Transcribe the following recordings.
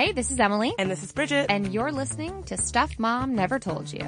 Hey, this is Emily. And this is Bridget. And you're listening to Stuff Mom Never Told You.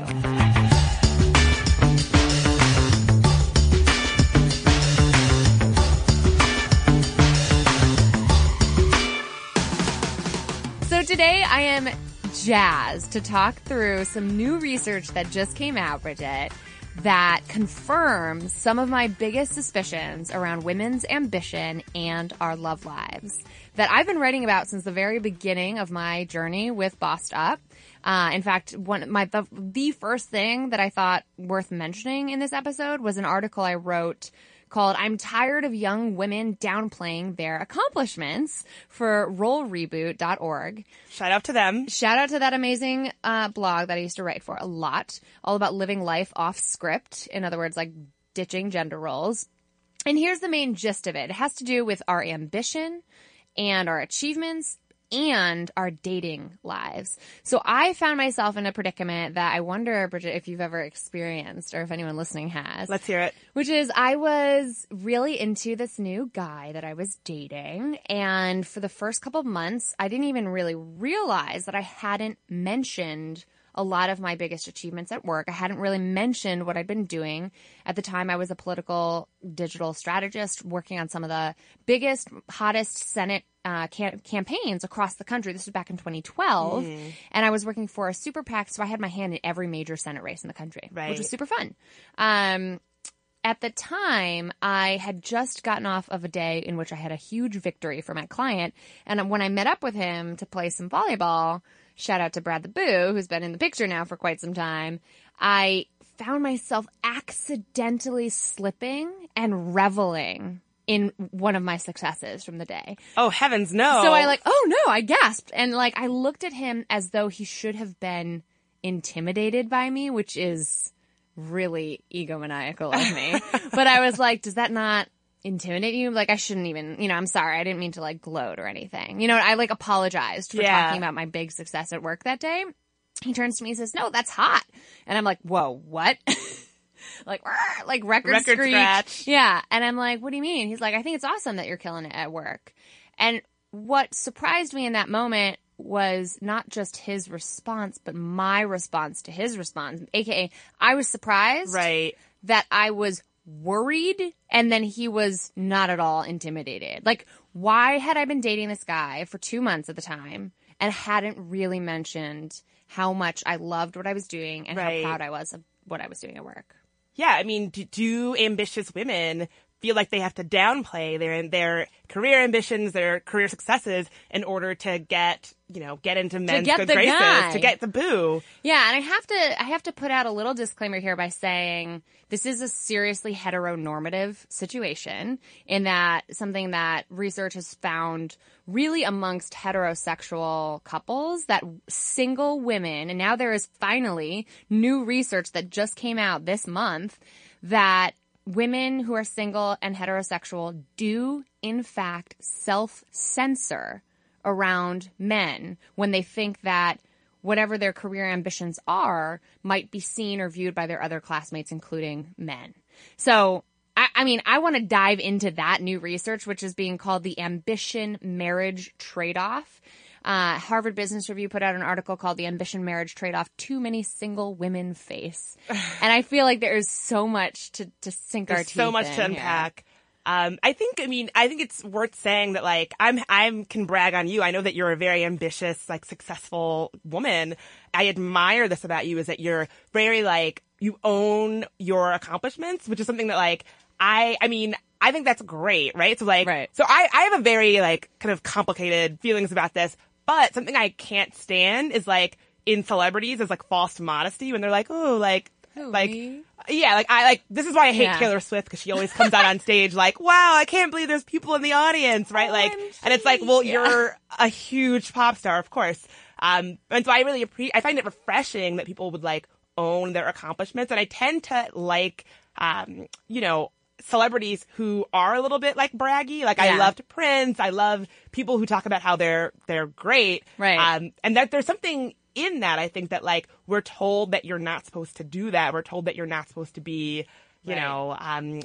So today I am jazzed to talk through some new research that just came out, Bridget, that confirms some of my biggest suspicions around women's ambition and our love lives that I've been writing about since the very beginning of my journey with Bossed Up. Uh, in fact, one my the, the first thing that I thought worth mentioning in this episode was an article I wrote called I'm tired of young women downplaying their accomplishments for rolereboot.org. Shout out to them. Shout out to that amazing uh, blog that I used to write for a lot, all about living life off script. In other words, like ditching gender roles. And here's the main gist of it. It has to do with our ambition and our achievements and our dating lives. So I found myself in a predicament that I wonder, Bridget, if you've ever experienced or if anyone listening has. Let's hear it. Which is I was really into this new guy that I was dating. And for the first couple of months, I didn't even really realize that I hadn't mentioned a lot of my biggest achievements at work. I hadn't really mentioned what I'd been doing. At the time, I was a political digital strategist working on some of the biggest, hottest Senate uh, cam- campaigns across the country. This was back in 2012. Mm. And I was working for a super PAC, so I had my hand in every major Senate race in the country, right. which was super fun. Um, at the time, I had just gotten off of a day in which I had a huge victory for my client. And when I met up with him to play some volleyball, shout out to Brad the Boo, who's been in the picture now for quite some time, I found myself accidentally slipping and reveling in one of my successes from the day. Oh heavens, no. So I like, oh no, I gasped. And like I looked at him as though he should have been intimidated by me, which is really egomaniacal of me. but I was like, does that not intimidate you? Like I shouldn't even, you know, I'm sorry. I didn't mean to like gloat or anything. You know, I like apologized for yeah. talking about my big success at work that day. He turns to me and says, no, that's hot. And I'm like, whoa, what? like, like record, record screech. scratch. Yeah. And I'm like, what do you mean? He's like, I think it's awesome that you're killing it at work. And what surprised me in that moment was not just his response, but my response to his response. AKA, I was surprised. Right. That I was worried and then he was not at all intimidated. Like, why had I been dating this guy for two months at the time and hadn't really mentioned how much I loved what I was doing and right. how proud I was of what I was doing at work? Yeah, I mean, do, do ambitious women feel like they have to downplay their their career ambitions, their career successes in order to get you know get into men's get good graces guy. to get the boo. Yeah, and I have to I have to put out a little disclaimer here by saying this is a seriously heteronormative situation in that something that research has found really amongst heterosexual couples that single women and now there is finally new research that just came out this month that women who are single and heterosexual do in fact self-censor around men when they think that whatever their career ambitions are might be seen or viewed by their other classmates, including men. So, I, I mean, I want to dive into that new research, which is being called the ambition marriage trade-off. Uh, Harvard Business Review put out an article called The Ambition Marriage Trade Off Too Many Single Women Face. and I feel like there is so much to, to sink There's our teeth so much to unpack. Here. Um, I think, I mean, I think it's worth saying that like, I'm, I can brag on you. I know that you're a very ambitious, like successful woman. I admire this about you is that you're very like, you own your accomplishments, which is something that like, I, I mean, I think that's great, right? So like, right. so I, I have a very like kind of complicated feelings about this, but something I can't stand is like in celebrities is like false modesty when they're like, oh, like, Who, like, me? yeah, like I like this is why I hate Yeah. Taylor Swift because she always comes out on stage like, "Wow, I can't believe there's people in the audience," right? like, and it's like, well, Yeah. you're a huge pop star, of course. Um, and so I really appreciate. I find it refreshing that people would like own their accomplishments, and I tend to like, um, you know. Celebrities who are a little bit like braggy, like I loved Prince. I love people who talk about how they're they're great, Right. Um, and that there's something in that. I think that like we're told that you're not supposed to do that. We're told that you're not supposed to be, you Right. know, um,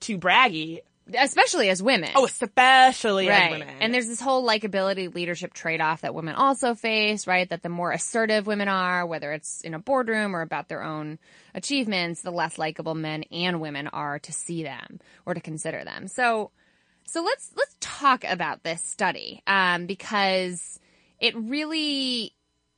too braggy. Especially as women. Oh, especially as right. women. And there's this whole likability leadership trade off that women also face, right? That the more assertive women are, whether it's in a boardroom or about their own achievements, the less likable men and women are to see them or to consider them. So, so let's let's talk about this study um, because it really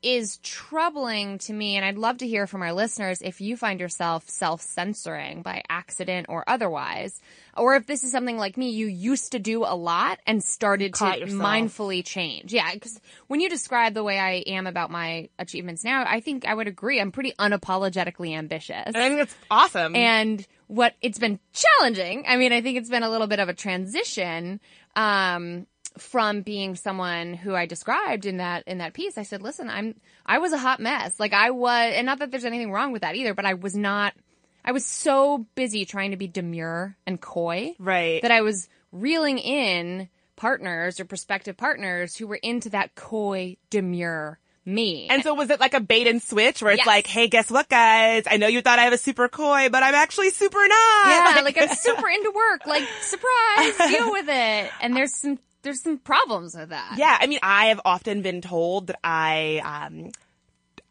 is troubling to me, and I'd love to hear from our listeners if you find yourself self censoring by accident or otherwise, or if this is something like me you used to do a lot and started to yourself. mindfully change. Yeah, because when you describe the way I am about my achievements now, I think I would agree. I'm pretty unapologetically ambitious. And I think that's awesome. And what it's been challenging, I mean, I think it's been a little bit of a transition, um, from being someone who I described in that, in that piece. I said, listen, I'm, I was a hot mess. Like I was, and not that there's anything wrong with that either, but I was not, I was so busy trying to be demure and coy right. that I was reeling in partners or prospective partners who were into that coy, demure me. and so was it like a bait and switch where it's Yes. like, hey, guess what, guys? I know you thought I was super coy, but I'm actually super not. Yeah, like I'm super into work. Like surprise, deal with it. And there's some there's some problems with that. Yeah, I mean, I have often been told that I, um,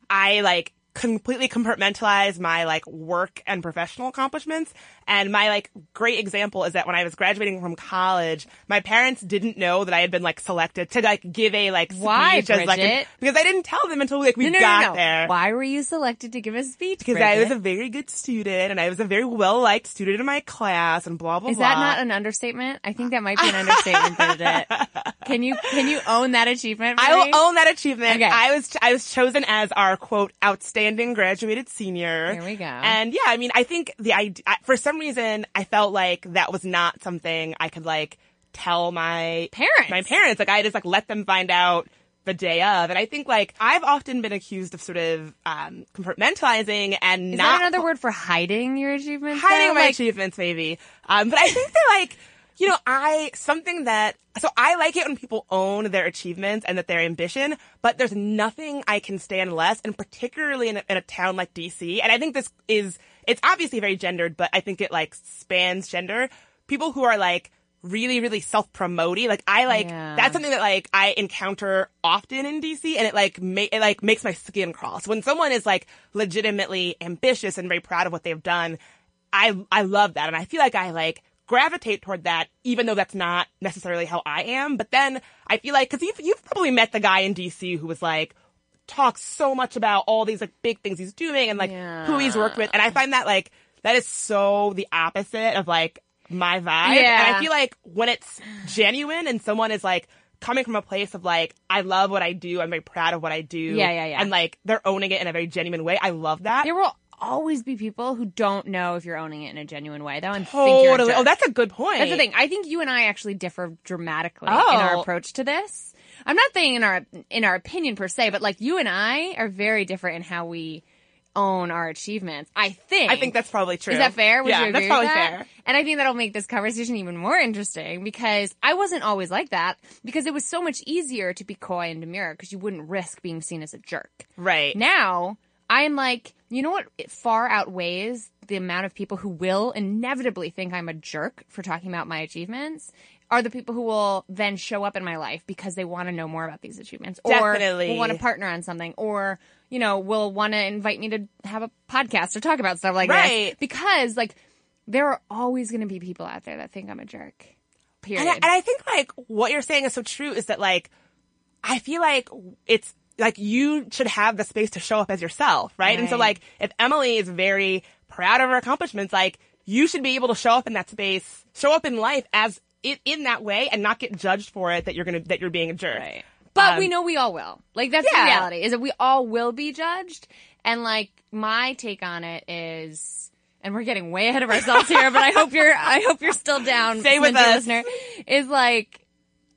I like completely compartmentalize my like work and professional accomplishments. And my like great example is that when I was graduating from college, my parents didn't know that I had been like selected to like give a like speech Why, as like because I didn't tell them until like we No, no, got no, there. Why were you selected to give a speech? Because I was a very good student and I was a very well liked student in my class and blah blah Is blah. that not an understatement? I think that might be an understatement, Bridget. Can you can you own that achievement? I me? will own that achievement. Okay. I was I was chosen as our quote outstanding graduated senior. There we go. And yeah, I mean, I think the idea for some reason I felt like that was not something I could like tell my Parents. My parents, like I just like let them find out the day of. And I think like I've often been accused of sort of um compartmentalizing and Is not that another word for hiding your achievements? hiding though? my Like, achievements maybe. Um, but I think that like, you know, I, something that, so I like it when people own their achievements and that their ambition, but there's nothing I can stand less, and particularly in a, in a town like DC, and I think this is, it's obviously very gendered, but I think it like spans gender. People who are like, really, really self-promoting. Like I like, Yeah. that's something that like I encounter often in DC and it like, ma- it like makes my skin crawl. So when someone is like legitimately ambitious and very proud of what they've done, I I love that, and I feel like I like gravitate toward that, even though that's not necessarily how I am. But then I feel like because you've you've probably met the guy in DC who was like talks so much about all these like big things he's doing and like who he's worked with, and I find that like that is so the opposite of like my vibe. Yeah. And I feel like when it's genuine and someone is like coming from a place of like I love what I do, I'm very proud of what I do, Yeah, yeah, yeah. and like they're owning it in a very genuine way. I love that. there will always be people who don't know if you're owning it in a genuine way, though, and think you're Totally. Oh, that's a good point. That's the thing. I think you and I actually differ dramatically Oh. in our oh. approach to this. I'm not saying in our in our opinion per se, but like you and I are very different in how we own our achievements. I think. I think that's probably true. Is that fair? Would yeah, you agree that's probably that? fair. And I think that'll make this conversation even more interesting because I wasn't always like that because it was so much easier to be coy and demure because you wouldn't risk being seen as a jerk. Right. Now, I'm like, you know what it far outweighs the amount of people who will inevitably think I'm a jerk for talking about my achievements are the people who will then show up in my life because they want to know more about these achievements or will want to partner on something or you know will want to invite me to have a podcast or talk about stuff like Right. this because like there are always going to be people out there that think I'm a jerk. Period. And I, and I think like what you're saying is so true is that like I feel like it's like you should have the space to show up as yourself, right? And so like if Emily is very proud of her accomplishments, like you should be able to show up in that space, show up in life as it, in that way and not get judged for it that you're gonna that you're being a jerk. Right. But Um, we know we all will. Like that's Yeah. the reality is that we all will be judged. And like my take on it is, and we're getting way ahead of ourselves here, but I hope you're, I hope you're still down, Stay with us. listener. Is like,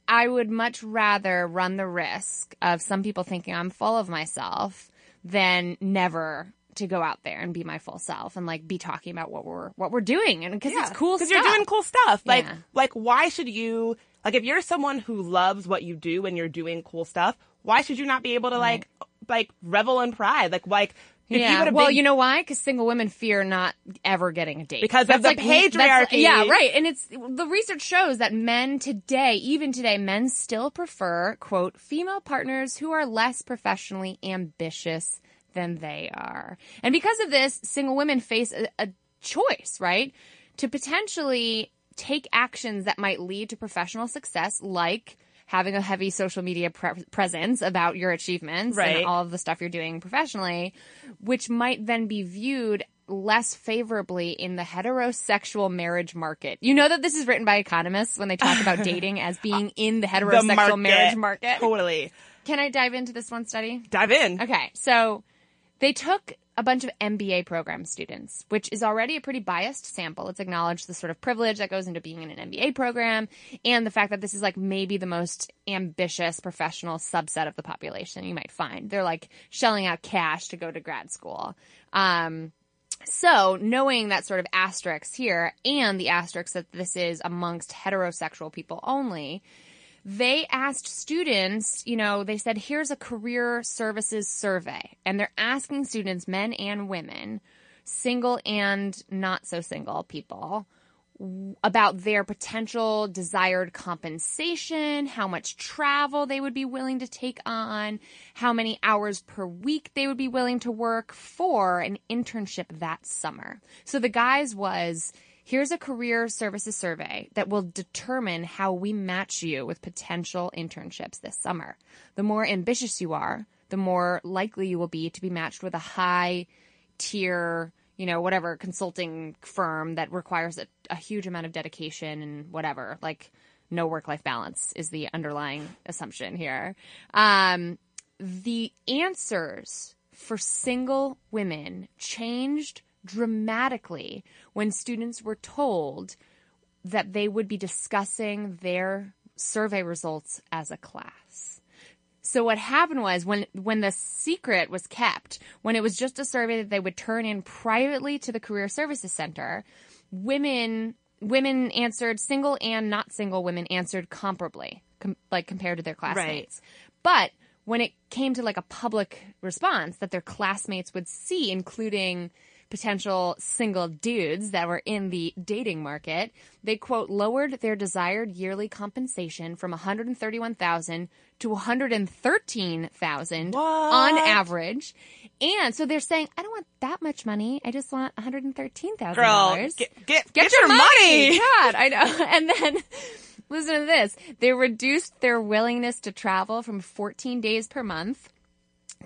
I would much rather run the risk of some people thinking I'm full of myself than never to go out there and be my full self and like be talking about what we're what we're doing and because it's cool because you're doing cool stuff. Like, Yeah. like why should you like if you're someone who loves what you do and you're doing cool stuff? Why should you not be able to like like revel in pride? Like, like If yeah. you well, big- you know why? Because single women fear not ever getting a date Because of the like- that's- patriarchy. yeah, right. And it's the research shows that men today, even today, men still prefer quote female partners who are less professionally ambitious than they are. And because of this, single women face a, a choice, right, to potentially take actions that might lead to professional success, like having a heavy social media pre- presence about your achievements Right. and all of the stuff you're doing professionally, which might then be viewed less favorably in the heterosexual marriage market. You know that this is written by economists when they talk about dating as being uh, in the the heterosexual market. marriage market. Totally. Can I dive into this one study? Dive in. Okay, so they took a bunch of MBA program students, which is already a pretty biased sample. It's acknowledged the sort of privilege that goes into being in an MBA program and the fact that this is like maybe the most ambitious professional subset of the population you might find. They're like shelling out cash to go to grad school. Um, so, knowing that sort of asterisk here and the asterisk that this is amongst heterosexual people only, they asked students, you know, they said, here's a career services survey. And they're asking students, men and women, single and not so single people, about their potential desired compensation, how much travel they would be willing to take on, how many hours per week they would be willing to work for an internship that summer. So the guys was, Here's a career services survey that will determine how we match you with potential internships this summer. The more ambitious you are, the more likely you will be to be matched with a high tier, you know, whatever consulting firm that requires a, a huge amount of dedication and whatever, like no work life balance is the underlying assumption here. Um, the answers for single women changed dramatically when students were told that they would be discussing their survey results as a class. So what happened was when when the secret was kept, when it was just a survey that they would turn in privately to the Career Services Center, women women answered single and not single women answered comparably, com- like compared to their classmates. But when it came to like a public response that their classmates would see, including potential single dudes that were in the dating market, they quote lowered their desired yearly compensation from 131,000 to 113,000 on average. And so they're saying, I don't want that much money. I just want $113,000. Girl, get, get, Get, your, money. God, I know. And then listen to this. They reduced their willingness to travel from 14 days per month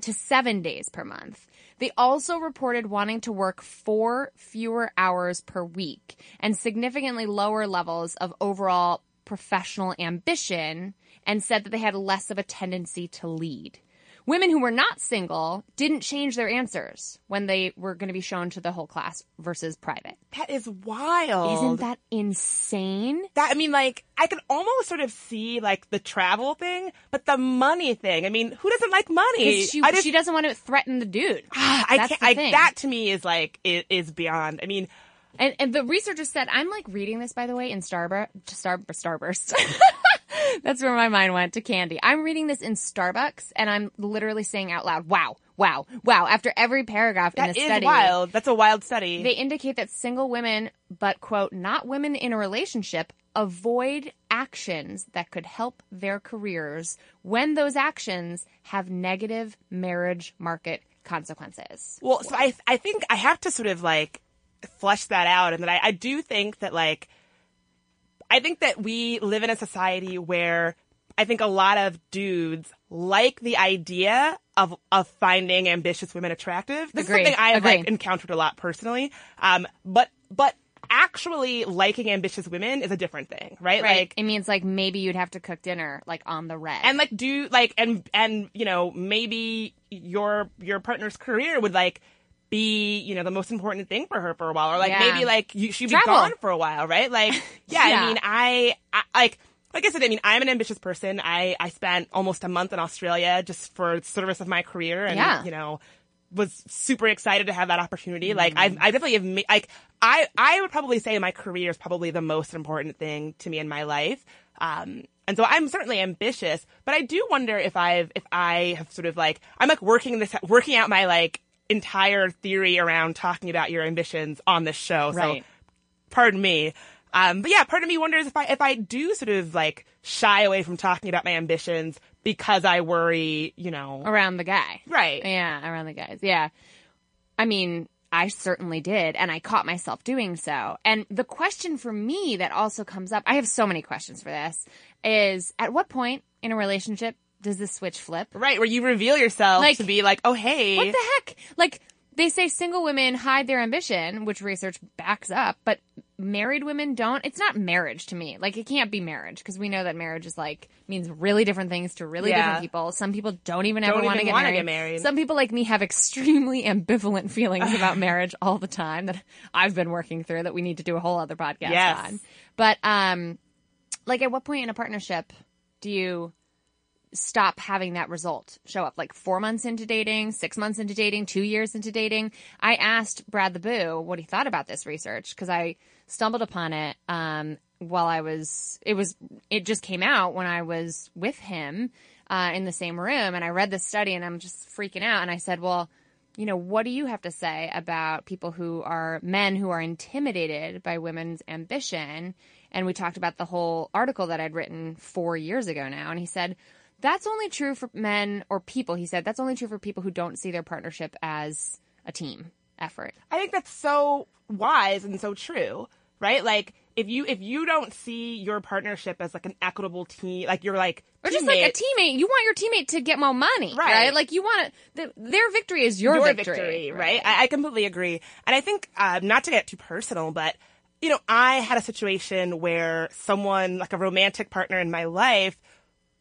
to seven days per month. They also reported wanting to work four fewer hours per week and significantly lower levels of overall professional ambition and said that they had less of a tendency to lead. Women who were not single didn't change their answers when they were going to be shown to the whole class versus private. That is wild. Isn't that insane? that I mean, like I can almost sort of see like the travel thing, but the money thing. I mean, who doesn't like money? She, I just, she doesn't want to threaten the dude. I That's can't. I, that to me is like is, is beyond. I mean, And, and the researchers said, I'm like reading this, by the way, in Starburst. Star, Starburst. That's where my mind went to candy. I'm reading this in Starbucks and I'm literally saying out loud, wow, wow, wow. After every paragraph in that the is study, That is wild. That's a wild study. they indicate that single women, but quote, not women in a relationship, avoid actions that could help their careers when those actions have negative marriage market consequences. Well, so I I think I have to sort of like flesh that out, and that I, I do think that like I think that we live in a society where I think a lot of dudes like the idea of of finding ambitious women attractive. This Agree. is something I have like encountered a lot personally. Um, but but actually liking ambitious women is a different thing, right? Right. Like it means like maybe you'd have to cook dinner like on the red. and like do like and and you know maybe your your partner's career would like be you know the most important thing for her for a while or like Yeah. maybe like you she'd be Travel. gone for a while right like yeah, Yeah. i mean I, I like like I said, I mean, I'm an ambitious person. I, I spent almost a month in Australia just for the service of my career and, Yeah. you know, was super excited to have that opportunity. Like, Mm-hmm. I, I definitely have, like, I, I would probably say my career is probably the most important thing to me in my life. Um, and so I'm certainly ambitious, but I do wonder if I've, if I have sort of like, I'm like working this, working out my like entire theory around talking about your ambitions on this show. Right. So pardon me. Um, but yeah, part of me wonders if I, if I do sort of like shy away from talking about my ambitions because I worry, you know. around the guy. Right. Yeah, around the guys. Yeah. I mean, I certainly did, and I caught myself doing so. And the question for me that also comes up, I have so many questions for this, is at what point in a relationship does the switch flip? Right, where you reveal yourself Like- to be like, oh hey. What the heck? Like, they say single women hide their ambition, which research backs up, but married women don't. It's not marriage to me. Like, it can't be marriage because we know that marriage is like, means really different things to really Yeah. different people. Some people don't even ever Don't want to get wanna married. get married. Some people like me have extremely ambivalent feelings about marriage all the time that I've been working through that we need to do a whole other podcast Yes. on. But, um, like at what point in a partnership do you stop having that result show up like four months into dating, six months into dating, two years into dating. I asked Brad the Boo what he thought about this research because I stumbled upon it um, while I was, it was, it just came out when I was with him uh, in the same room and I read this study and I'm just freaking out. And I said, well, you know, what do you have to say about people who are men who are intimidated by women's ambition? And we talked about the whole article that I'd written four years ago now. And he said, that's only true for men or people. He said, that's only true for people who don't see their partnership as a team effort. I think that's so wise and so true, right? Like if you if you don't see your partnership as like an equitable team, like you're like Or just like a teammate, teammate, you want your teammate to get more money, right? Right. Like you want the, their victory is your, your victory, victory, right? I, I completely agree, and I think uh, not to get too personal, but you know, I had a situation where someone like a romantic partner in my life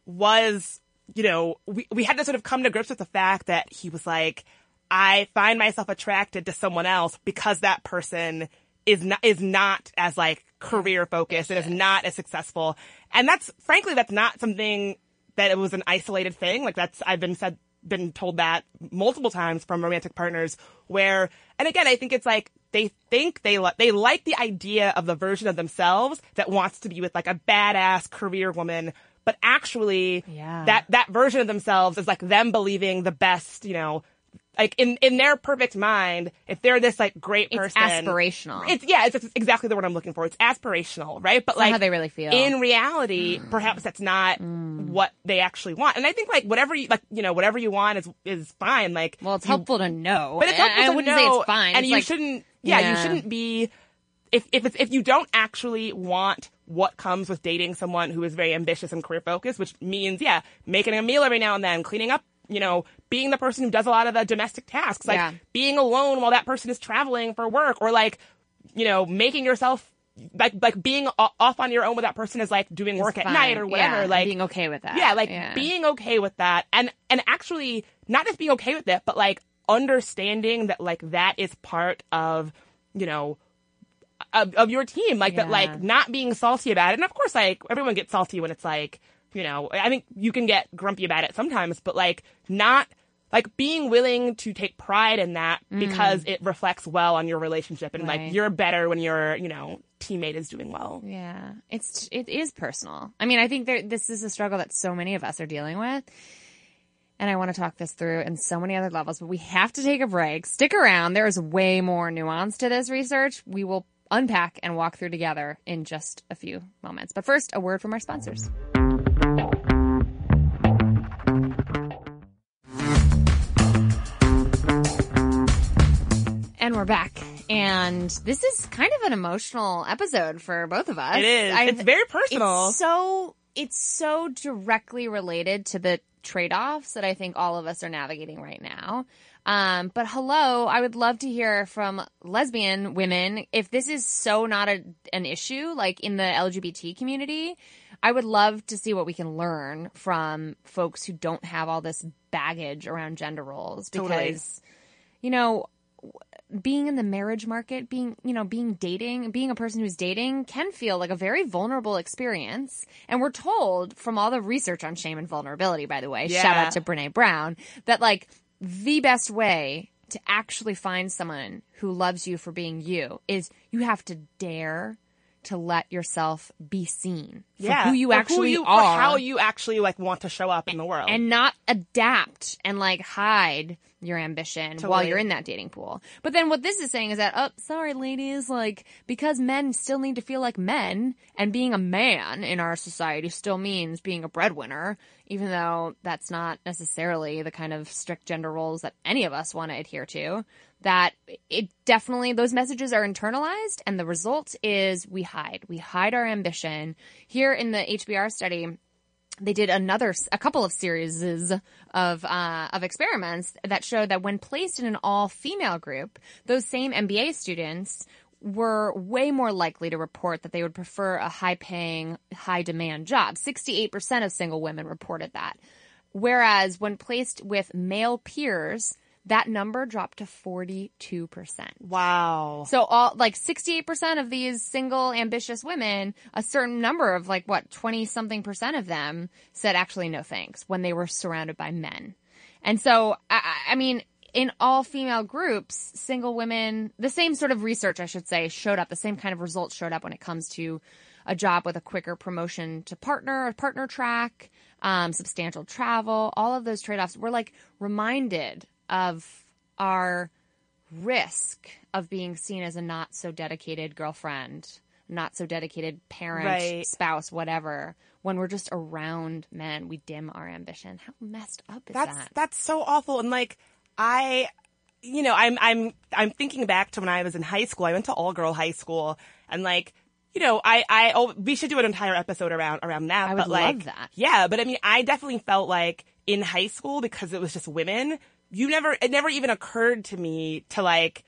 was, you know, we we had to sort of come to grips with the fact that he was like, I find myself attracted to someone else because that person is not is not as like career focused and is not as successful. And that's frankly that's not something that it was an isolated thing. Like that's I've been said been told that multiple times from romantic partners where and again I think it's like they think they li- they like the idea of the version of themselves that wants to be with like a badass career woman but actually Yeah. that that version of themselves is like them believing the best, you know, like in in their perfect mind, if they're this like great It's person, aspirational. It's yeah, it's, it's exactly the word I'm looking for. It's aspirational, right? But not like how they really feel. In reality, perhaps that's not mm. what they actually want. And I think like whatever you like, you know, whatever you want is is fine. Like, well, it's you- helpful to know, but it's helpful I to wouldn't know, say it's fine. and It's you like- shouldn't. Yeah, you shouldn't be. If if it's, if you don't actually want what comes with dating someone who is very ambitious and career focused, which means yeah, making a meal every now and then, cleaning up, you know, being the person who does a lot of the domestic tasks, like Yeah. being alone while that person is traveling for work, or like, you know, making yourself. Like like being off on your own with that person is like doing work at night or whatever. Yeah, like being okay with that. yeah, like Yeah. being okay with that and and actually not just being okay with it, but like understanding that like that is part of, you know, of, of your team. Like that like not being salty about it. And of course like everyone gets salty when it's like, you know, I think you can get grumpy about it sometimes, but like not like being willing to take pride in that because it reflects well on your relationship and Mm. Right. like you're better when your, you know, teammate is doing well. Yeah, it's it is personal. I mean, I think there this is a struggle that so many of us are dealing with. And I want to talk this through in so many other levels, but we have to take a break. Stick around. There is way more nuance to this research. We will unpack and walk through together in just a few moments. But first, a word from our sponsors. And we're back. And this is kind of an emotional episode for both of us. It is. I- it's very personal. it's so it's so directly related to the trade-offs that I think all of us are navigating right now. Um, but hello, I would love to hear from lesbian women if this is so not a, an issue like in the LGBT community. I would love to see what we can learn from folks who don't have all this baggage around gender roles because Totally. you know being in the marriage market, being, you know, being dating, being a person who's dating can feel like a very vulnerable experience. And we're told from all the research on shame and vulnerability, by the way, shout out to Brene Brown, that like the best way to actually find someone who loves you for being you is you have to dare to let yourself be seen for yeah. who you actually you, or are how you actually like want to show up in the world. and not adapt and like hide your ambition while you're in that dating pool. But then what this is saying is that, oh, sorry, ladies, like, because men still need to feel like men and being a man in our society still means being a breadwinner, even though that's not necessarily the kind of strict gender roles that any of us want to adhere to. That it definitely, those messages are internalized and the result is we hide. We hide our ambition. Here in the HBR study, they did another a couple of series of uh, of experiments that showed that when placed in an all female group, those same MBA students were way more likely to report that they would prefer a high paying, high demand job. 68% of single women reported that. Whereas when placed with male peers, that number dropped to 42%. wow. So all like 68% of these single ambitious women, a certain number of like what 20 something percent of them said actually no thanks when they were surrounded by men. And so I, I mean in all female groups, single women, the same sort of research I should say showed up, the same kind of results showed up when it comes to a job with a quicker promotion to partner, a partner track, um, substantial travel, all of those trade-offs. We're like reminded of our risk of being seen as a not so dedicated girlfriend, not so dedicated parent, Right. spouse, whatever. When we're just around men, we dim our ambition. How messed up is That's that? that's so awful. And like I, you know, I'm I'm I'm thinking back to when I was in high school. I went to all girl high school, and like. You know, I, I, oh, we should do an entire episode around, around that. I would but like, love that. Yeah, but I mean, I definitely felt like in high school because it was just women, you never, it never even occurred to me to like,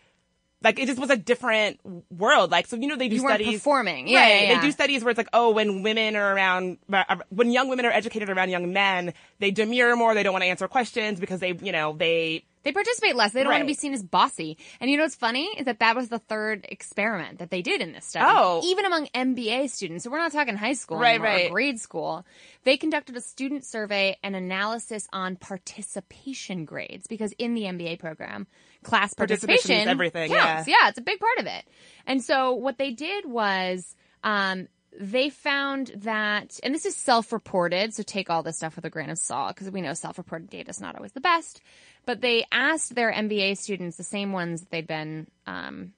like it just was a different world. Like, so, you know, they do You studies. performing. Yeah, right. yeah, yeah. They do studies where it's like, oh, when women are around, uh, when young women are educated around young men, they demur more. They don't want to answer questions because they, you know, they, They participate less. They don't want to be seen as bossy. And you know what's funny is that that was the third experiment that they did in this study. Oh. Even among MBA students. So we're not talking high school Right, anymore, or right. grade school. They conducted a student survey and analysis on participation grades because in the MBA program, class Participation participation, is everything, counts. yeah. yeah, it's a big part of it. And so what they did was, um, they found that, and this is self-reported, so take all this stuff with a grain of salt because we know self-reported data is not always the best. But they asked their MBA students, the same ones that they'd been um,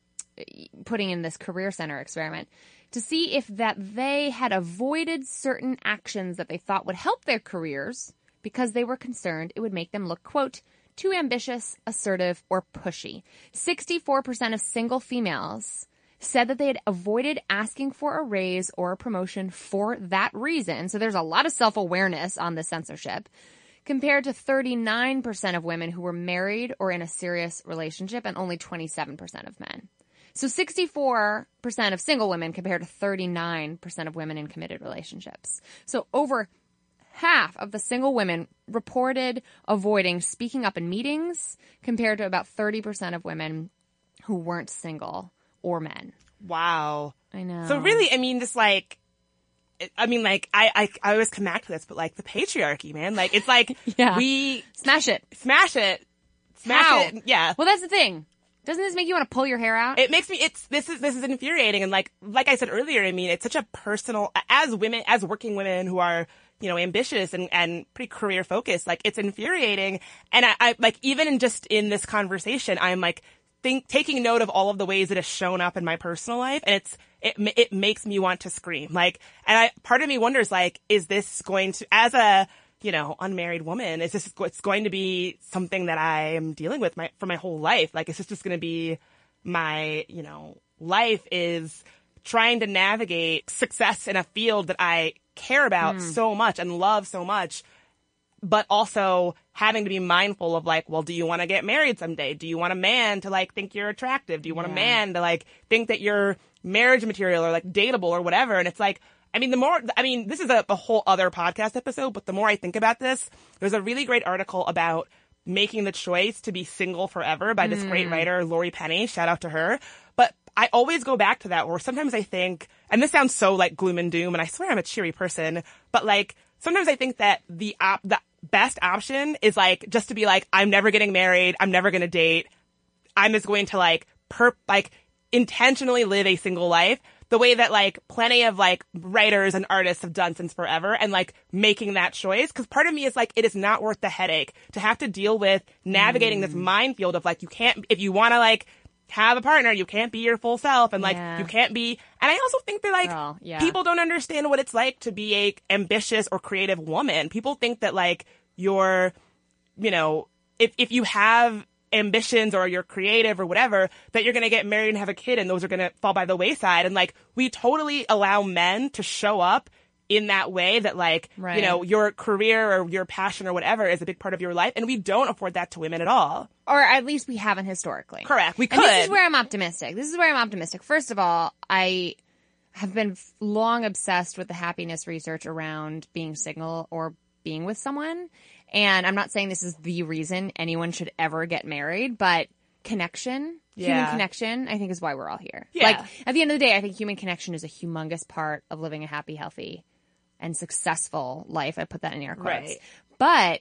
putting in this career center experiment, to see if that they had avoided certain actions that they thought would help their careers because they were concerned it would make them look quote too ambitious, assertive, or pushy. 64% of single females said that they had avoided asking for a raise or a promotion for that reason. So there's a lot of self-awareness on the censorship compared to 39% of women who were married or in a serious relationship and only 27% of men. So 64% of single women compared to 39% of women in committed relationships. So over half of the single women reported avoiding speaking up in meetings compared to about 30% of women who weren't single or men. wow. I know. So really, I mean, this like, I mean, like, I, I, I always come back to this, but like the patriarchy, man, like, it's like, Yeah. we smash it. smash it, smash How? it, yeah. Well, that's the thing. Doesn't this make you want to pull your hair out? it makes me it's this is this is infuriating and like like I said earlier I mean it's such a personal as women as working women who are you know ambitious and and pretty career focused like it's infuriating and I, I like even in just in this conversation I'm like think taking note of all of the ways it has shown up in my personal life and it's it it makes me want to scream like and I part of me wonders like is this going to as a you know, unmarried woman, is this it's going to be something that I am dealing with my for my whole life? Like, is this just going to be my, you know, life is trying to navigate success in a field that I care about hmm. so much and love so much, but also having to be mindful of like, well, do you want to get married someday? Do you want a man to like think you're attractive? Do you want a man to like think that you're marriage material or like dateable or whatever? And it's like, I mean, the more, I mean, this is a, a whole other podcast episode, but the more I think about this, there's a really great article about making the choice to be single forever by this great hmm. writer, Laurie Penny. Shout out to her. But I always go back to that where sometimes I think, and this sounds so like gloom and doom, and I swear I'm a cheery person, but like sometimes I think that the op- the best option is like just to be like, I'm never getting married, I'm never gonna date, I'm just going to like perp like intentionally live a single life the way that like plenty of like writers and artists have done since forever and like making that choice. Cause part of me is like, it is not worth the headache to have to deal with navigating this mm. minefield of like, you can't, if you want to like, have a partner, you can't be your full self and like Yeah. you can't be and I also think that like Girl, yeah. people don't understand what it's like to be a ambitious or creative woman. People think that like you're you know, if if you have ambitions or you're creative or whatever, that you're gonna get married and have a kid and those are gonna fall by the wayside. And like we totally allow men to show up in that way that like Right. you know your career or your passion or whatever is a big part of your life and we don't afford that to women at all or at least we haven't historically. correct we could And this is where I'm optimistic. This is where I'm optimistic. First of all, I have been long obsessed with the happiness research around being single or being with someone. And I'm not saying this is the reason anyone should ever get married, but connection, human connection, I think is why we're all here. Yeah. Like at the end of the day, I think human connection is a humongous part of living a happy, healthy, and successful life. I put that in air quotes. Right. But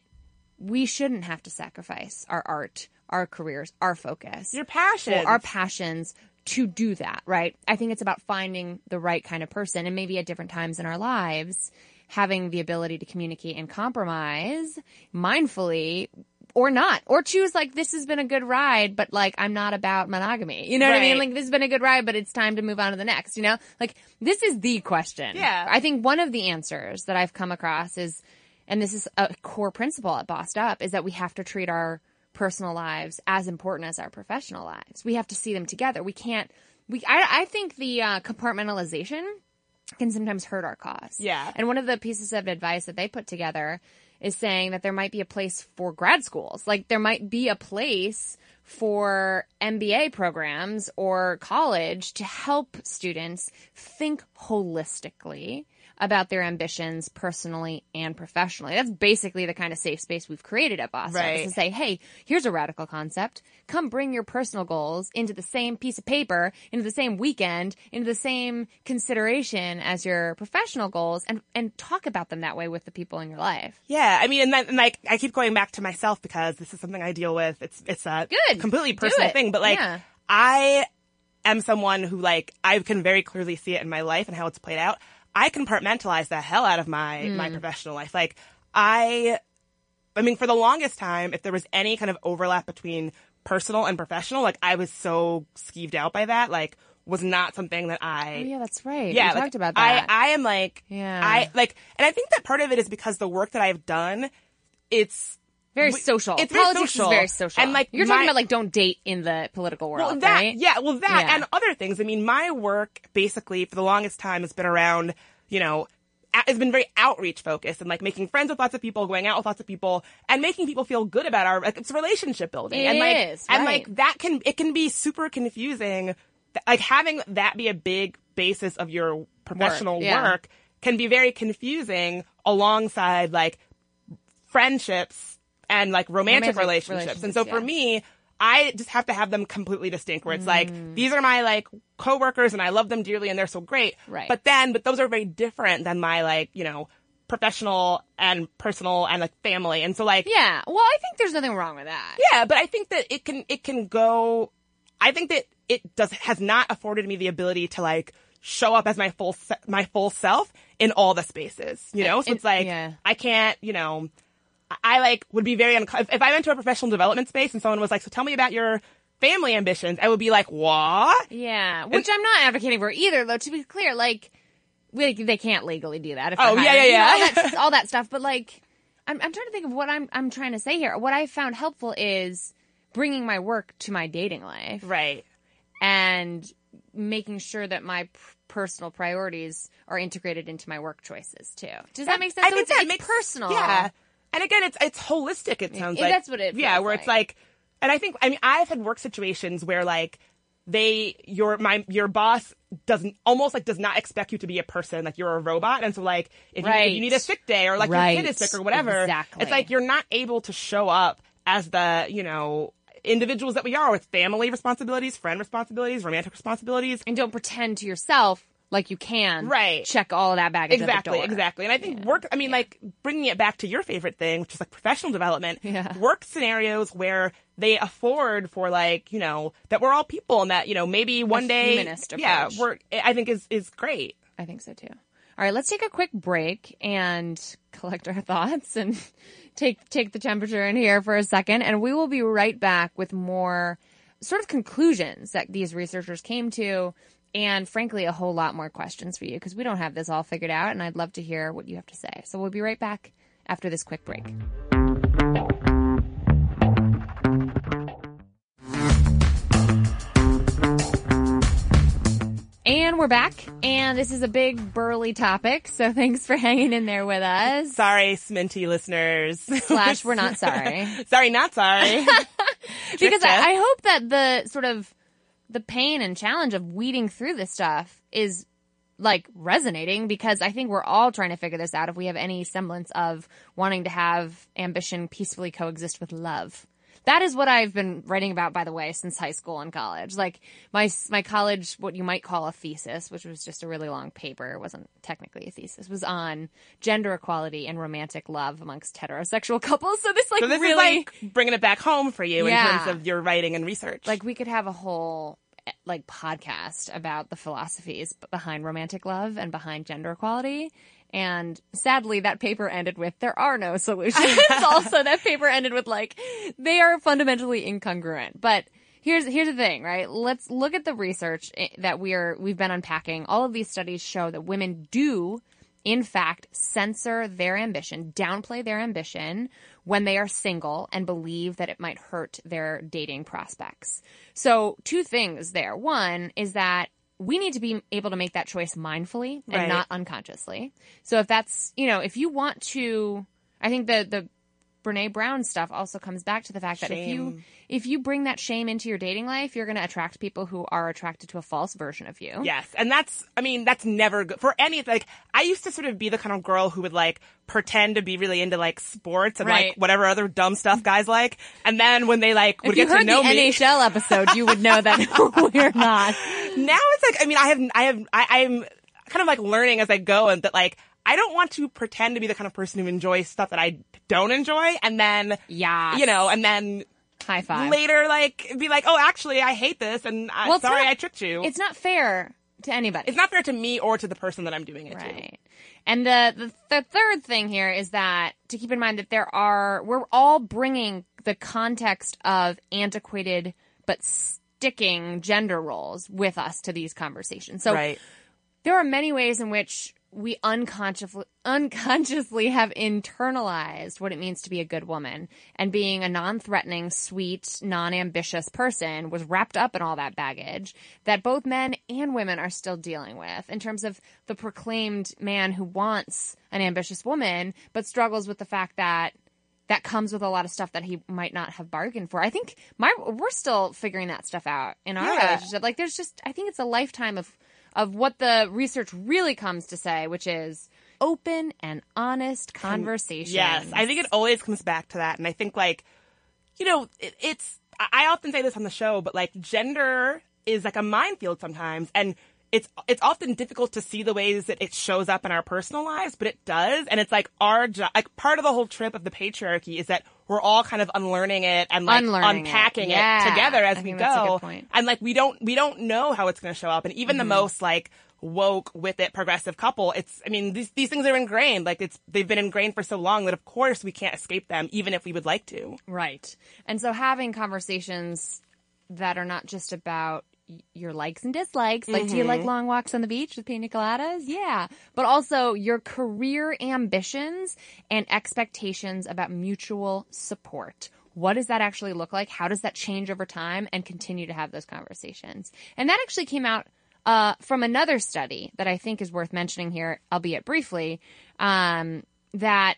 we shouldn't have to sacrifice our art, our careers, our focus your passion our passions to do that, right? I think it's about finding the right kind of person and maybe at different times in our lives, having the ability to communicate and compromise mindfully or not, or choose like, this has been a good ride, but like, I'm not about monogamy. You know what I mean? Like, this has been a good ride, but it's time to move on to the next, you know? Like, this is the question. Yeah. I think one of the answers that I've come across is, and this is a core principle at Bossed Up, is that we have to treat our personal lives as important as our professional lives. We have to see them together. We can't. We. I. I think the uh, compartmentalization can sometimes hurt our cause. Yeah. And one of the pieces of advice that they put together is saying that there might be a place for grad schools. Like there might be a place for MBA programs or college to help students think holistically about their ambitions personally and professionally. That's basically the kind of safe space we've created at Bossed Up. Right. Is to say, hey, here's a radical concept. Come bring your personal goals into the same piece of paper, into the same weekend, into the same consideration as your professional goals and, and talk about them that way with the people in your life. Yeah, I mean, and, then, and like I keep going back to myself because this is something I deal with. It's it's a Good. completely personal thing, but like Yeah. I am someone who like I can very clearly see it in my life and how it's played out. I compartmentalize the hell out of my Hmm. my professional life. Like I, I mean, for the longest time, if there was any kind of overlap between personal and professional, like I was so skeeved out by that. Like was not something that I Oh, yeah, that's right. yeah, we like, talked about that. I, I am like, Yeah. I like, and I think that part of it is because the work that I've done, it's very we- social. It's very Politics social. is very social. and like you're my- talking about like don't date in the political world, well that right? yeah, well that Yeah. and other things. I mean, my work basically for the longest time has been around, you know. Has been very outreach focused and like making friends with lots of people, going out with lots of people, and making people feel good about our like it's relationship building. It and like is, and like that can it can be super confusing. Like having that be a big basis of your professional yeah. work can be very confusing alongside like friendships and like romantic, Romantic relationships. And so relationships, for me, I just have to have them completely distinct where it's like, Mm. these are my like coworkers and I love them dearly and they're so great. Right. But then, but those are very different than my like, you know, professional and personal and like family. And so like, Yeah. Well, I think there's nothing wrong with that. yeah, but I think that it can it can go. I think that it does has not afforded me the ability to like show up as my full se- my full self in all the spaces. You know, so it's like yeah. I can't. You know, I, like would be very unco- if, I went to a professional development space and someone was like, "So tell me about your." Family ambitions, I would be like, what? Yeah, which I'm not advocating for either, though. To be clear, like, we, they can't legally do that. If Oh, they're yeah, yeah, you know, yeah. all, that, all that stuff. But like, I'm, I'm trying to think of what I'm I'm trying to say here. What I found helpful is bringing my work to my dating life Right. and making sure that my personal priorities are integrated into my work choices too. Does that, make sense? I So think it's, that it's makes personal. Yeah, and again, it's it's holistic. It sounds like that's what it Yeah, where it's like, and I think I mean I've had work situations where like they your my your boss doesn't almost like does not expect you to be a person like you're a robot and so like if, you, if you need a sick day or like Right. your kid is sick or whatever Exactly. it's like you're not able to show up as the you know individuals that we are with family responsibilities friend responsibilities romantic responsibilities and don't pretend to yourself like you can Right. check all of that baggage at the Exactly, door. exactly. And I think work, I mean, like bringing it back to your favorite thing, which is like professional development, Yeah. work scenarios where they afford for like, you know, that we're all people and that, you know, maybe one day, humanist yeah, work, I think is, is great. I think so too. All right, let's take a quick break and collect our thoughts and take take the temperature in here for a second and we will be right back with more sort of conclusions that these researchers came to and frankly a whole lot more questions for you because we don't have this all figured out and I'd love to hear what you have to say. So we'll be right back after this quick break. And we're back, and this is a big burly topic, so thanks for hanging in there with us. Sorry, Sminty listeners. Slash, we're not sorry. sorry, not sorry. because. I, I hope that the sort of the pain and challenge of weeding through this stuff is like resonating because I think we're all trying to figure this out if we have any semblance of wanting to have ambition peacefully coexist with love. That is what I've been writing about, by the way, since high school and college. Like my my college, what you might call a thesis, which was just a really long paper, it wasn't technically a thesis, was on gender equality and romantic love amongst heterosexual couples. So this like so this really is like bringing it back home for you Yeah. in terms of your writing and research. like we could have a whole eh, like podcast about the philosophies behind romantic love and behind gender equality. And sadly, that paper ended with there are no solutions. also, that paper ended with like they are fundamentally incongruent. But here's here's the thing, right? Let's look at the research eh, that we are we've been unpacking. All of these studies show that women do in fact, censor their ambition, downplay their ambition when they are single and believe that it might hurt their dating prospects. So, two things there. One is that we need to be able to make that choice mindfully and Right. not unconsciously. So, if that's, you know, if you want to, I think the, the, Brene Brown stuff also comes back to the fact that if you if you bring that shame into your dating life, you're going to attract people who are attracted to a false version of you. Yes, and that's I mean that's never good for any like I used to sort of be the kind of girl who would like pretend to be really into like sports and Right. like whatever other dumb stuff guys like, and then when they like would If get to know the me, NHL episode, you would know that we're not. now it's like I mean I have I have I, I'm kind of like learning as I go and that like I don't want to pretend to be the kind of person who enjoys stuff that I don't enjoy and then Yeah. you know and then High five. later like be like oh actually I hate this and I, Well, sorry not- I tricked you. It's not fair to anybody. It's not fair to me or to the person that I'm doing it to. And the, the the third thing here is that to keep in mind that there are we're all bringing the context of antiquated but sticking gender roles with us to these conversations. So right. there are many ways in which we unconsciously unconsciously have internalized what it means to be a good woman and being a non-threatening sweet non-ambitious person was wrapped up in all that baggage that both men and women are still dealing with in terms of the proclaimed man who wants an ambitious woman but struggles with the fact that that comes with a lot of stuff that he might not have bargained for. I think my we're still figuring that stuff out in our Yeah. relationship. Like there's just I think it's a lifetime of of what the research really comes to say, which is open and honest conversation. Yes, I think it always comes back to that, and I think like, you know, it, it's. I often say this on the show, but like, gender is like a minefield sometimes, and it's it's often difficult to see the ways that it shows up in our personal lives, but it does, and it's like our job. Like part of the whole trip of the patriarchy is that we're all kind of unlearning it and like Unlearning unpacking it, Yeah, together as I we think that's a go, good point. and like we don't we don't know how it's going to show up, and even Mm-hmm. the most like woke with it progressive couple it's i mean these these things are ingrained like it's they've been ingrained for so long that of course we can't escape them even if we would like to Right. And so having conversations that are not just about your likes and dislikes, like do you like long walks on the beach with pina coladas? Yeah. But also your career ambitions and expectations about mutual support. What does that actually look like? How does that change over time and continue to have those conversations? And that actually came out uh, from another study that I think is worth mentioning here, albeit briefly, um, that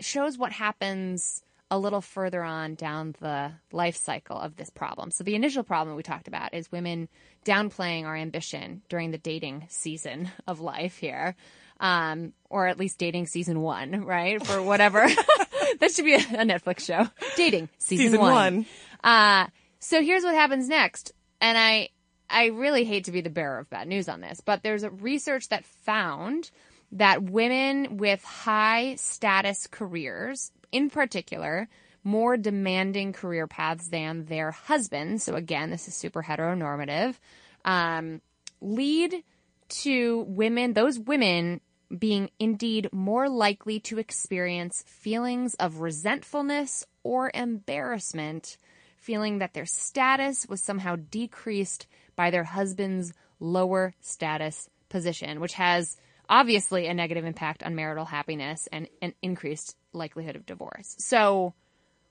shows what happens a little further on down the life cycle of this problem. So the initial problem we talked about is women downplaying our ambition during the dating season of life here. Um, or at least dating season one, right? For whatever. that should be a, Netflix show. Dating season, Season one. Uh, so here's what happens next. And I, I really hate to be the bearer of bad news on this, but there's a research that found that women with high status careers, in particular, more demanding career paths than their husbands. So again, this is super heteronormative. Um, lead to women, those women being indeed more likely to experience feelings of resentfulness or embarrassment, feeling that their status was somehow decreased by their husband's lower status position, which has obviously a negative impact on marital happiness and an increased likelihood of divorce. So,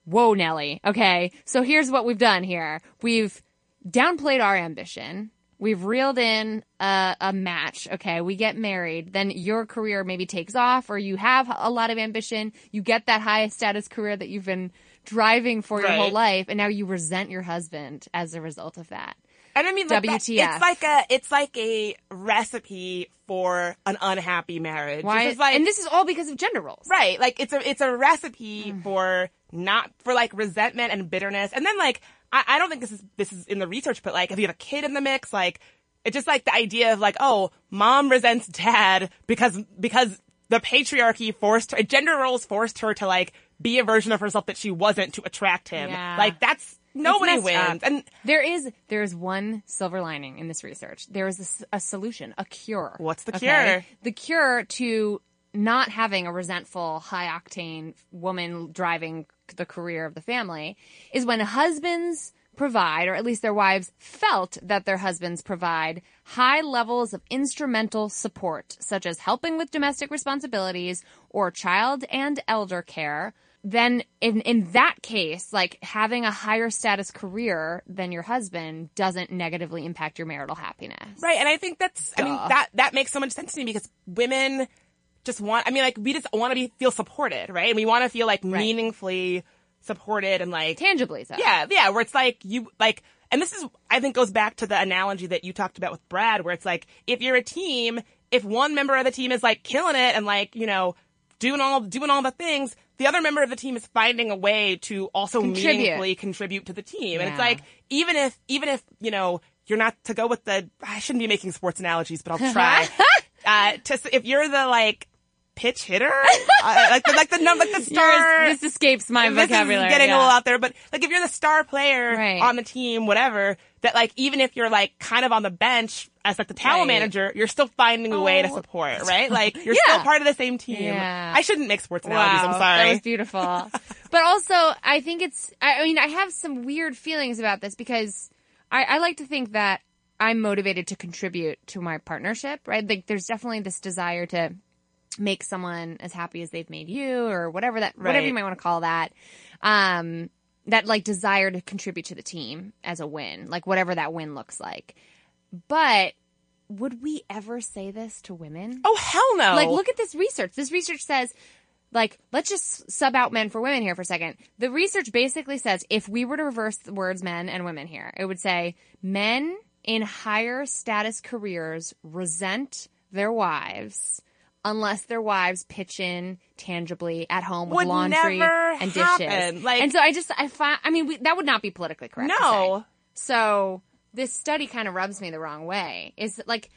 whoa, Nellie. Okay. So here's what we've done here. We've downplayed our ambition. We've reeled in a, a, match. Okay. We get married. Then your career maybe takes off or you have a lot of ambition. You get that high status career that you've been driving for your whole life. And now you resent your husband as a result of that. And I mean, like, that- WTF. it's like a it's like a recipe for an unhappy marriage. Why? Like, and this is all because of gender roles. right, like it's a it's a recipe Mm. for not for like resentment and bitterness. And then like I, I don't think this is this is in the research, but like if you have a kid in the mix, like it's just like the idea of like oh, mom resents dad because because the patriarchy forced her, gender roles forced her to like be a version of herself that she wasn't to attract him. Yeah. Like that's nobody wins. up. And There is there is one silver lining in this research. There is a solution, a cure. What's the cure? The cure to not having a resentful, high octane woman driving the career of the family is when husbands provide, or at least their wives felt that their husbands provide high levels of instrumental support, such as helping with domestic responsibilities or child and elder care then in in that case, like having a higher status career than your husband doesn't negatively impact your marital happiness. Right, and I think that's I mean that that makes so much sense to me because women just want I mean like we just want to be feel supported, right? And we want to feel like meaningfully supported and like Tangibly so. yeah, yeah, where it's like you like and this is I think goes back to the analogy that you talked about with Brad where it's like if you're a team, if one member of the team is like killing it and like, you know, doing all doing all the things, the other member of the team is finding a way to also Contribute. meaningfully contribute to the team. And it's like even if even if, you know, you're not to go with the I shouldn't be making sports analogies, but I'll try. uh to if you're the like pitch hitter, uh, like the like the num like the star Yours- this escapes my vocabulary. getting yeah. a little out there, but like if you're the star player Right. on the team, whatever, that like even if you're like kind of on the bench as like the talent Right. manager, you're still finding a way to Oh. support, right? Like you're Yeah. still part of the same team. Yeah. I shouldn't make sports analogies. Wow, I'm sorry. That was beautiful. but also, I think it's, I I mean, I have some weird feelings about this because I, I like to think that I'm motivated to contribute to my partnership, right? Like, there's definitely this desire to make someone as happy as they've made you or whatever that, whatever you might want to call that. Um, that like desire to contribute to the team as a win, like whatever that win looks like. But would we ever say this to women? oh hell no! Like, look at this research. This research says, like, let's just sub out men for women here for a second. The research basically says if we were to reverse the words men and women here, it would say men in higher status careers resent their wives unless their wives pitch in tangibly at home with Would laundry and dishes. happen. Like- and so I just, I find, I mean, we, that would not be politically correct. No. So this study kind of rubs me the wrong way. Is like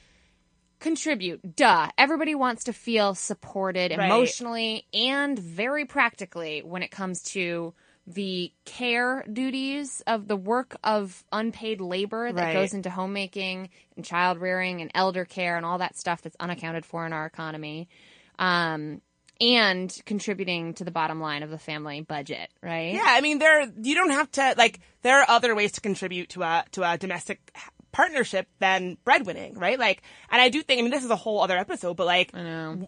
contribute. Duh. Everybody wants to feel supported Right. emotionally and very practically when it comes to the care duties of the work of unpaid labor that Right. goes into homemaking and child rearing and elder care and all that stuff that's unaccounted for in our economy. Um, and contributing to the bottom line of the family budget, right? Yeah, I mean, there you don't have to like. There are other ways to contribute to a to a domestic partnership than breadwinning, right? Like, and I do think. I mean, this is a whole other episode, but like,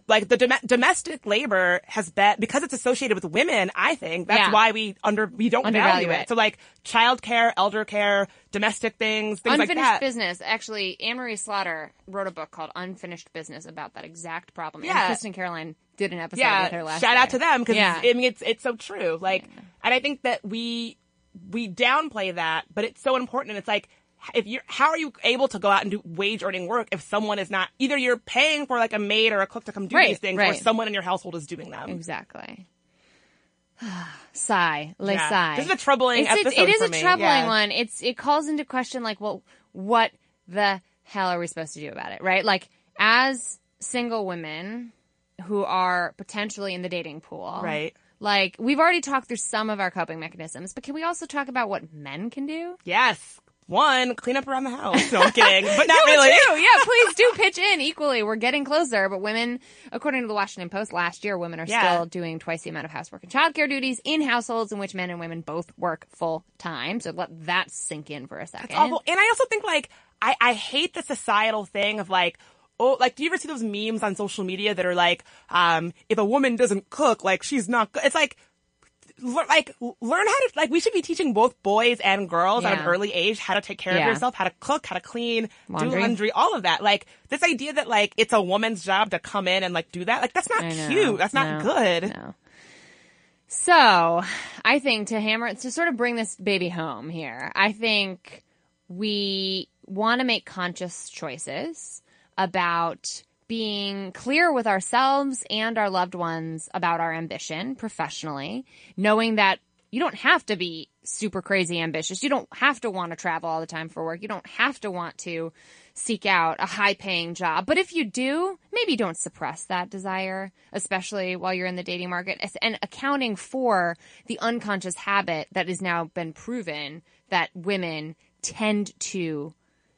like the dom- domestic labor has been because it's associated with women. I think that's Yeah. why we under we don't Undervalue value it. it. So like, childcare, elder care, domestic things, things like Unfinished that. Business. Actually, Anne Marie Slaughter wrote a book called Unfinished Business about that exact problem. And Yeah. Kristen Caroline did an episode yeah, with her last shout year. out to them because Yeah. I mean it's it's so true. Like, and I think that we we downplay that, but it's so important. And it's like if you're how are you able to go out and do wage earning work if someone is not either you're paying for like a maid or a cook to come do Right, these things or someone in your household is doing them. Exactly. sigh. Lay Yeah. sigh. This is a troubling It's, it's, episode it is for a me. troubling Yeah. one. It's it calls into question like, well, what the hell are we supposed to do about it, right? Like, as single women who are potentially in the dating pool, Right. Like, we've already talked through some of our coping mechanisms, but can we also talk about what men can do? Yes. One, clean up around the house. No, I'm kidding, but not No, really. too. Yeah, please do pitch in equally. We're getting closer, but women, according to the Washington Post last year, women are Yeah. still doing twice the amount of housework and childcare duties in households in which men and women both work full time. So let that sink in for a second. It's awful. And I also think like I, I hate the societal thing of like, oh, like do you ever see those memes on social media that are like, um, if a woman doesn't cook, like she's not good. It's like, like learn how to like we should be teaching both boys and girls at an early age how to take care Yeah. of yourself, how to cook, how to clean, Laundry. do laundry, all of that. Like this idea that like it's a woman's job to come in and like do that, like that's not cute. That's not No. good. No. So, I think to hammer it to sort of bring this baby home here, I think we want to make conscious choices about being clear with ourselves and our loved ones about our ambition professionally, knowing that you don't have to be super crazy ambitious. You don't have to want to travel all the time for work. You don't have to want to seek out a high paying job. But if you do, maybe don't suppress that desire, especially while you're in the dating market and accounting for the unconscious habit that has now been proven that women tend to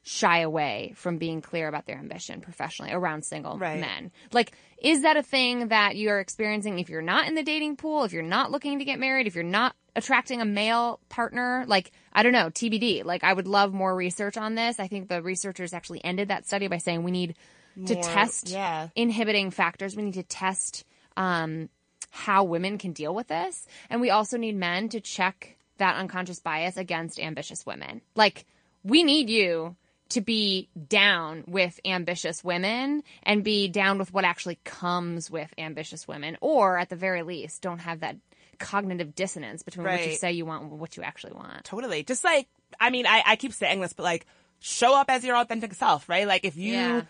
shy away from being clear about their ambition professionally around single Right. men. Like, is that a thing that you're experiencing if you're not in the dating pool, if you're not looking to get married, if you're not attracting a male partner? Like, I don't know, TBD. Like, I would love more research on this. I think the researchers actually ended that study by saying we need to test yeah. inhibiting factors. We need to test um, how women can deal with this. And we also need men to check that unconscious bias against ambitious women. Like, we need you to be down with ambitious women and be down with what actually comes with ambitious women, or at the very least, don't have that cognitive dissonance between what you say you want and what you actually want. Totally. Just like, I mean, I, I keep saying this, but like, show up as your authentic self, right? Like, if you, Yeah.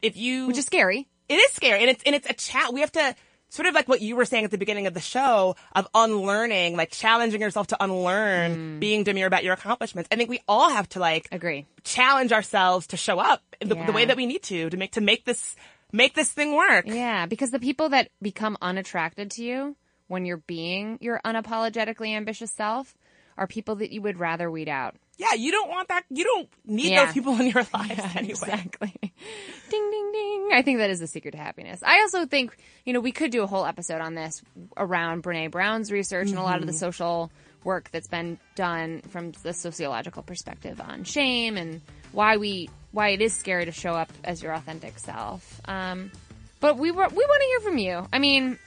if you, Which is scary. it is scary, and it's and it's a chat. We have to sort of like what you were saying at the beginning of the show of unlearning, like challenging yourself to unlearn mm. being demure about your accomplishments. I think we all have to like Agree. challenge ourselves to show up the, Yeah. the way that we need to to make to make this make this thing work. Yeah, because the people that become unattracted to you when you're being your unapologetically ambitious self are people that you would rather weed out. Yeah, you don't want that. You don't need Yeah. those people in your lives anyway. Exactly. ding, ding, ding. I think that is the secret to happiness. I also think, you know, we could do a whole episode on this around Brene Brown's research and a lot of the Mm-hmm. social work that's been done from the sociological perspective on shame and why we, why it is scary to show up as your authentic self. Um, but we were, we want to hear from you. I mean,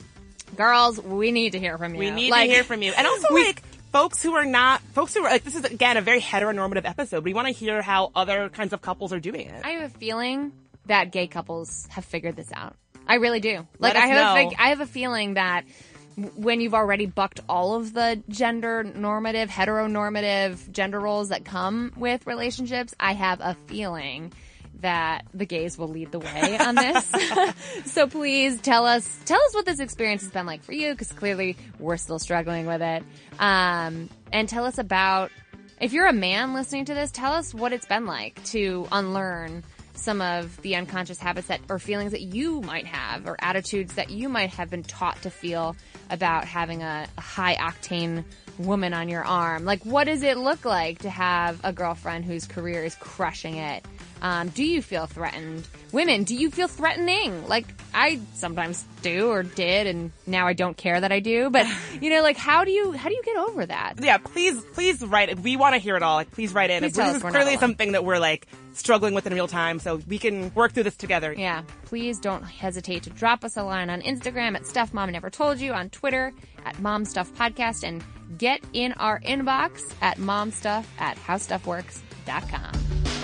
girls, we need to hear from you. We need Like- to hear from you. And also, like, folks who are not, folks who are, like, this is, again, a very heteronormative episode. We want to hear how other kinds of couples are doing it. I have a feeling that gay couples have figured this out. I really do. Like I have a know. fig- I have a feeling that when you've already bucked all of the gender normative, heteronormative gender roles that come with relationships, I have a feeling that the gays will lead the way on this. so please tell us tell us what this experience has been like for you because clearly we're still struggling with it. Um, and tell us about if you're a man listening to this, tell us what it's been like to unlearn some of the unconscious habits that or feelings that you might have or attitudes that you might have been taught to feel about having a, a high octane woman on your arm. Like, what does it look like to have a girlfriend whose career is crushing it? Um, do you feel threatened? Women, do you feel threatening? Like, I sometimes do or did, and now I don't care that I do. But you know, like, how do you how do you get over that? yeah, please, please write it. We want to hear it all. Like, please write in. Please This is clearly something that we're like struggling with in real time, so we can work through this together. Yeah, please don't hesitate to drop us a line on Instagram at Stuff Mom Never Told You, on Twitter at Mom Stuff Podcast, and get in our inbox at momstuff at howstuffworks.com.